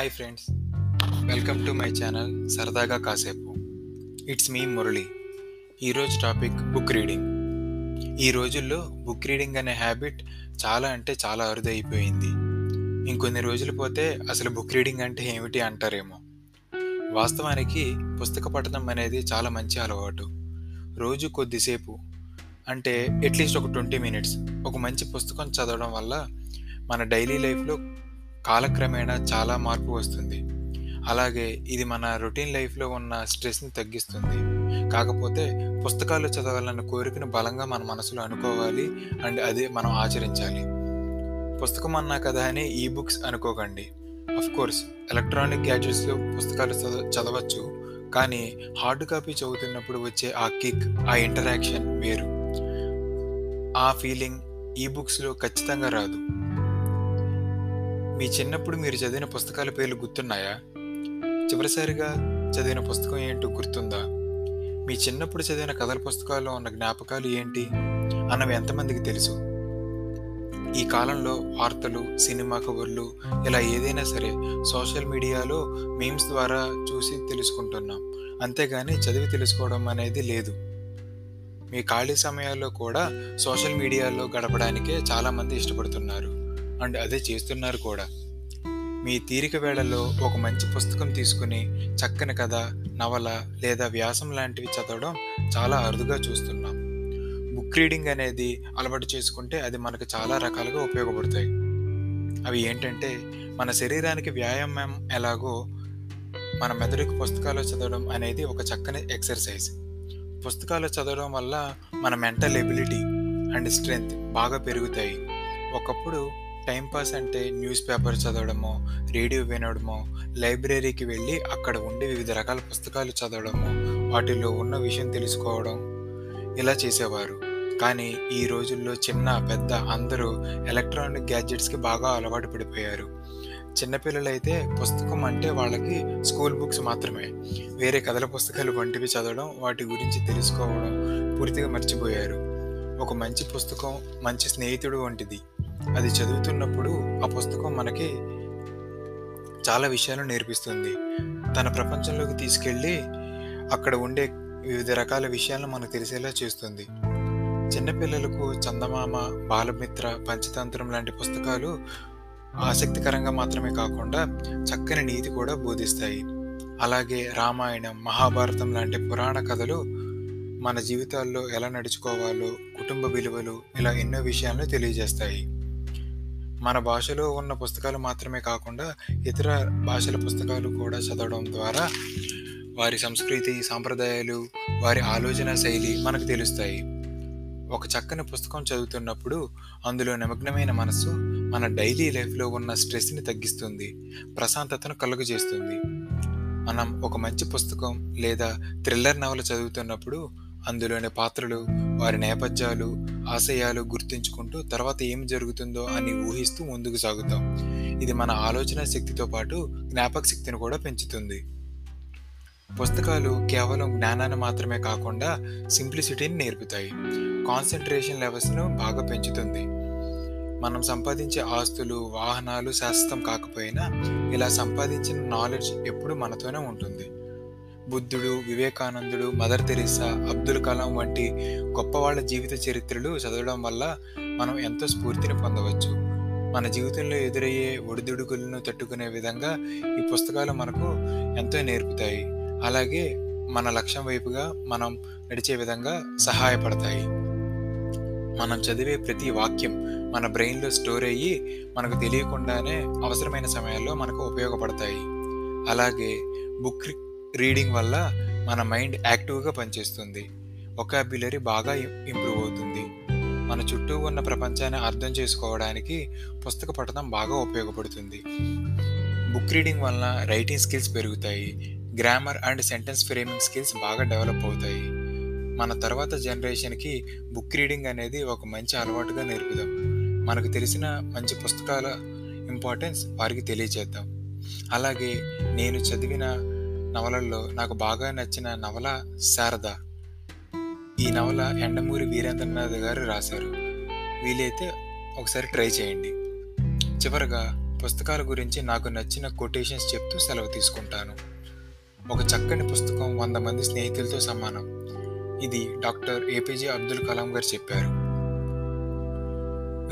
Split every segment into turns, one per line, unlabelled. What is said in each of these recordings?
Hi friends welcome to my channel సరదాగా కాసేపు it's me Murali ఈరోజు టాపిక్ బుక్ రీడింగ్ ఈ రోజుల్లో బుక్ రీడింగ్ అనే హ్యాబిట్ చాలా అంటే చాలా అరుదైపోయింది. ఇంకొన్ని రోజులు పోతే అసలు బుక్ రీడింగ్ అంటే ఏమిటి అంటారేమో. వాస్తవానికి పుస్తక పఠనం అనేది చాలా మంచి అలవాటు. రోజు కొద్దిసేపు అంటే అట్లీస్ట్ ఒక ట్వంటీ మినిట్స్ ఒక మంచి పుస్తకం చదవడం వల్ల మన డైలీ లైఫ్లో కాలక్రమేణా చాలా మార్పు వస్తుంది. అలాగే ఇది మన రొటీన్ లైఫ్లో ఉన్న స్ట్రెస్ని తగ్గిస్తుంది. కాకపోతే పుస్తకాలు చదవాలన్న కోరికను బలంగా మన మనసులో అనుకోవాలి అండ్ అదే మనం ఆచరించాలి. పుస్తకం అన్నా కదా అని ఈ బుక్స్ అనుకోకండి కోర్స్ ఎలక్ట్రానిక్ గ్యాడ్జెట్స్లో పుస్తకాలు చదవ చదవచ్చు. కానీ హార్డ్ కాపీ చదువుతున్నప్పుడు వచ్చే ఆ కిక్ ఆ ఇంటరాక్షన్ వేరు. ఆ ఫీలింగ్ ఈ బుక్స్లో ఖచ్చితంగా రాదు. మీ చిన్నప్పుడు మీరు చదివిన పుస్తకాల పేర్లు గుర్తున్నాయా? చివరిసారిగా చదివిన పుస్తకం ఏంటో గుర్తుందా? మీ చిన్నప్పుడు చదివిన కథల పుస్తకాల్లో ఉన్న జ్ఞాపకాలు ఏంటి? అన్నవి ఎంతమందికి తెలుసు? ఈ కాలంలో వార్తలు సినిమా కబుర్లు ఇలా ఏదైనా సరే సోషల్ మీడియాలో మీమ్స్ ద్వారా చూసి తెలుసుకుంటున్నాం. అంతేగాని చదివి తెలుసుకోవడం అనేది లేదు. మీ ఖాళీ సమయాల్లో కూడా సోషల్ మీడియాలో గడపడానికే చాలామంది ఇష్టపడుతున్నారు. అండ్ అదే చేస్తున్నారు కూడా. మీ తీరిక వేళల్లో ఒక మంచి పుస్తకం తీసుకుని చక్కని కథ నవల లేదా వ్యాసం లాంటివి చదవడం చాలా అరుదుగా చూస్తున్నాం. బుక్ రీడింగ్ అనేది అలవాటు చేసుకుంటే అది మనకు చాలా రకాలుగా ఉపయోగపడతాయి. అవి ఏంటంటే మన శరీరానికి వ్యాయామం ఎలాగో మన మెదడుకు పుస్తకాలు చదవడం అనేది ఒక చక్కని ఎక్సర్సైజ్. పుస్తకాలు చదవడం వల్ల మన మెంటల్ ఎబిలిటీ అండ్ స్ట్రెంగ్త్ బాగా పెరుగుతాయి. ఒకప్పుడు టైంపాస్ అంటే న్యూస్ పేపర్ చదవడమో రేడియో వినడమో లైబ్రరీకి వెళ్ళి అక్కడ ఉండి వివిధ రకాల పుస్తకాలు చదవడము వాటిల్లో ఉన్న విషయం తెలుసుకోవడం ఇలా చేసేవారు. కానీ ఈ రోజుల్లో చిన్న పెద్ద అందరూ ఎలక్ట్రానిక్ గ్యాడ్జెట్స్కి బాగా అలవాటు పడిపోయారు. చిన్నపిల్లలైతే పుస్తకం అంటే వాళ్ళకి స్కూల్ బుక్స్ మాత్రమే. వేరే కథల పుస్తకాలు వంటివి చదవడం వాటి గురించి తెలుసుకోవడం పూర్తిగా మర్చిపోయారు. ఒక మంచి పుస్తకం మంచి స్నేహితుడు వంటిది. అది చదువుతున్నప్పుడు ఆ పుస్తకం మనకి చాలా విషయాలు నేర్పిస్తుంది. తన ప్రపంచంలోకి తీసుకెళ్ళి అక్కడ ఉండే వివిధ రకాల విషయాలను మనకు తెలిసేలా చేస్తుంది. చిన్నపిల్లలకు చందమామ బాలమిత్ర పంచతంత్రం లాంటి పుస్తకాలు ఆసక్తికరంగా మాత్రమే కాకుండా చక్కని నీతి కూడా బోధిస్తాయి. అలాగే రామాయణం మహాభారతం లాంటి పురాణ కథలు మన జీవితాల్లో ఎలా నడుచుకోవాలో కుటుంబ విలువలు ఇలా ఎన్నో విషయాలను తెలియజేస్తాయి. మన భాషలో ఉన్న పుస్తకాలు మాత్రమే కాకుండా ఇతర భాషల పుస్తకాలు కూడా చదవడం ద్వారా వారి సంస్కృతి సాంప్రదాయాలు వారి ఆలోచన శైలి మనకు తెలుస్తాయి. ఒక చక్కని పుస్తకం చదువుతున్నప్పుడు అందులో నిమగ్నమైన మనస్సు మన డైలీ లైఫ్లో ఉన్న స్ట్రెస్ని తగ్గిస్తుంది ప్రశాంతతను కలుగజేస్తుంది. మనం ఒక మంచి పుస్తకం లేదా థ్రిల్లర్ నవల చదువుతున్నప్పుడు అందులోని పాత్రలు వారి నేపథ్యాలు ఆశయాలు గుర్తుంచుకుంటూ తర్వాత ఏం జరుగుతుందో అని ఊహిస్తూ ముందుకు సాగుతాం. ఇది మన ఆలోచన శక్తితో పాటు జ్ఞాపక శక్తిని కూడా పెంచుతుంది. పుస్తకాలు కేవలం జ్ఞానాన్ని మాత్రమే కాకుండా సింప్లిసిటీని నేర్పుతాయి. కాన్సన్ట్రేషన్ లెవెల్స్ను బాగా పెంచుతుంది. మనం సంపాదించే ఆస్తులు వాహనాలు శాశ్వతం కాకపోయినా ఇలా సంపాదించిన నాలెడ్జ్ ఎప్పుడు మనతోనే ఉంటుంది. బుద్ధుడు వివేకానందుడు మదర్ తెరిసా అబ్దుల్ కలాం వంటి గొప్ప వాళ్ళ జీవిత చరిత్రలు చదవడం వల్ల మనం ఎంతో స్ఫూర్తిని పొందవచ్చు. మన జీవితంలో ఎదురయ్యే ఒడిదుడుకులను తట్టుకునే విధంగా ఈ పుస్తకాలు మనకు ఎంతో నేర్పుతాయి. అలాగే మన లక్ష్యం వైపుగా మనం నడిచే విధంగా సహాయపడతాయి. మనం చదివే ప్రతి వాక్యం మన బ్రెయిన్లో స్టోర్ అయ్యి మనకు తెలియకుండానే అవసరమైన సమయాల్లో మనకు ఉపయోగపడతాయి. అలాగే బుక్ రీడింగ్ వల్ల మన మైండ్ యాక్టివ్గా పనిచేస్తుంది. ఒకాబ్యులరీ బాగా ఇంప్రూవ్ అవుతుంది. మన చుట్టూ ఉన్న ప్రపంచాన్ని అర్థం చేసుకోవడానికి పుస్తక పఠనం బాగా ఉపయోగపడుతుంది. బుక్ రీడింగ్ వలన రైటింగ్ స్కిల్స్ పెరుగుతాయి. Grammar and sentence framing skills బాగా డెవలప్ అవుతాయి. మన తర్వాత జనరేషన్కి బుక్ రీడింగ్ అనేది ఒక మంచి అలవాటుగా నేర్పుదాం. మనకు తెలిసిన మంచి పుస్తకాల ఇంపార్టెన్స్ వారికి తెలియజేద్దాం అలాగే నేను చదివిన నవలల్లో నాకు బాగా నచ్చిన నవల శారద. ఈ నవల ఎండమూరి వీరేంద్రనాథ్ గారు రాశారు. వీలైతే ఒకసారి ట్రై చేయండి. చివరగా పుస్తకాల గురించి నాకు నచ్చిన కొటేషన్స్ చెప్తూ సెలవు తీసుకుంటాను. ఒక చక్కని పుస్తకం వంద మంది స్నేహితులతో సమానం. ఇది డాక్టర్ ఏపీజే అబ్దుల్ కలాం గారు చెప్పారు.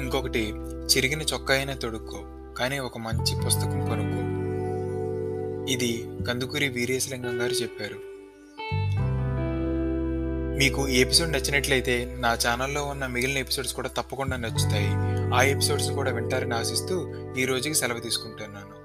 ఇంకొకటి చిరిగిన చొక్క అయినా తొడుక్కో కానీ ఒక మంచి పుస్తకం కొనుక్కో. ఇది కందుకూరి వీరేశలింగం గారు చెప్పారు. మీకు ఈ ఎపిసోడ్ నచ్చినట్లయితే నా ఛానల్లో ఉన్న మిగిలిన ఎపిసోడ్స్ కూడా తప్పకుండా నచ్చుతాయి. ఆ ఎపిసోడ్స్ కూడా వింటారని ఆశిస్తూ ఈ రోజుకి సెలవు తీసుకుంటున్నాను.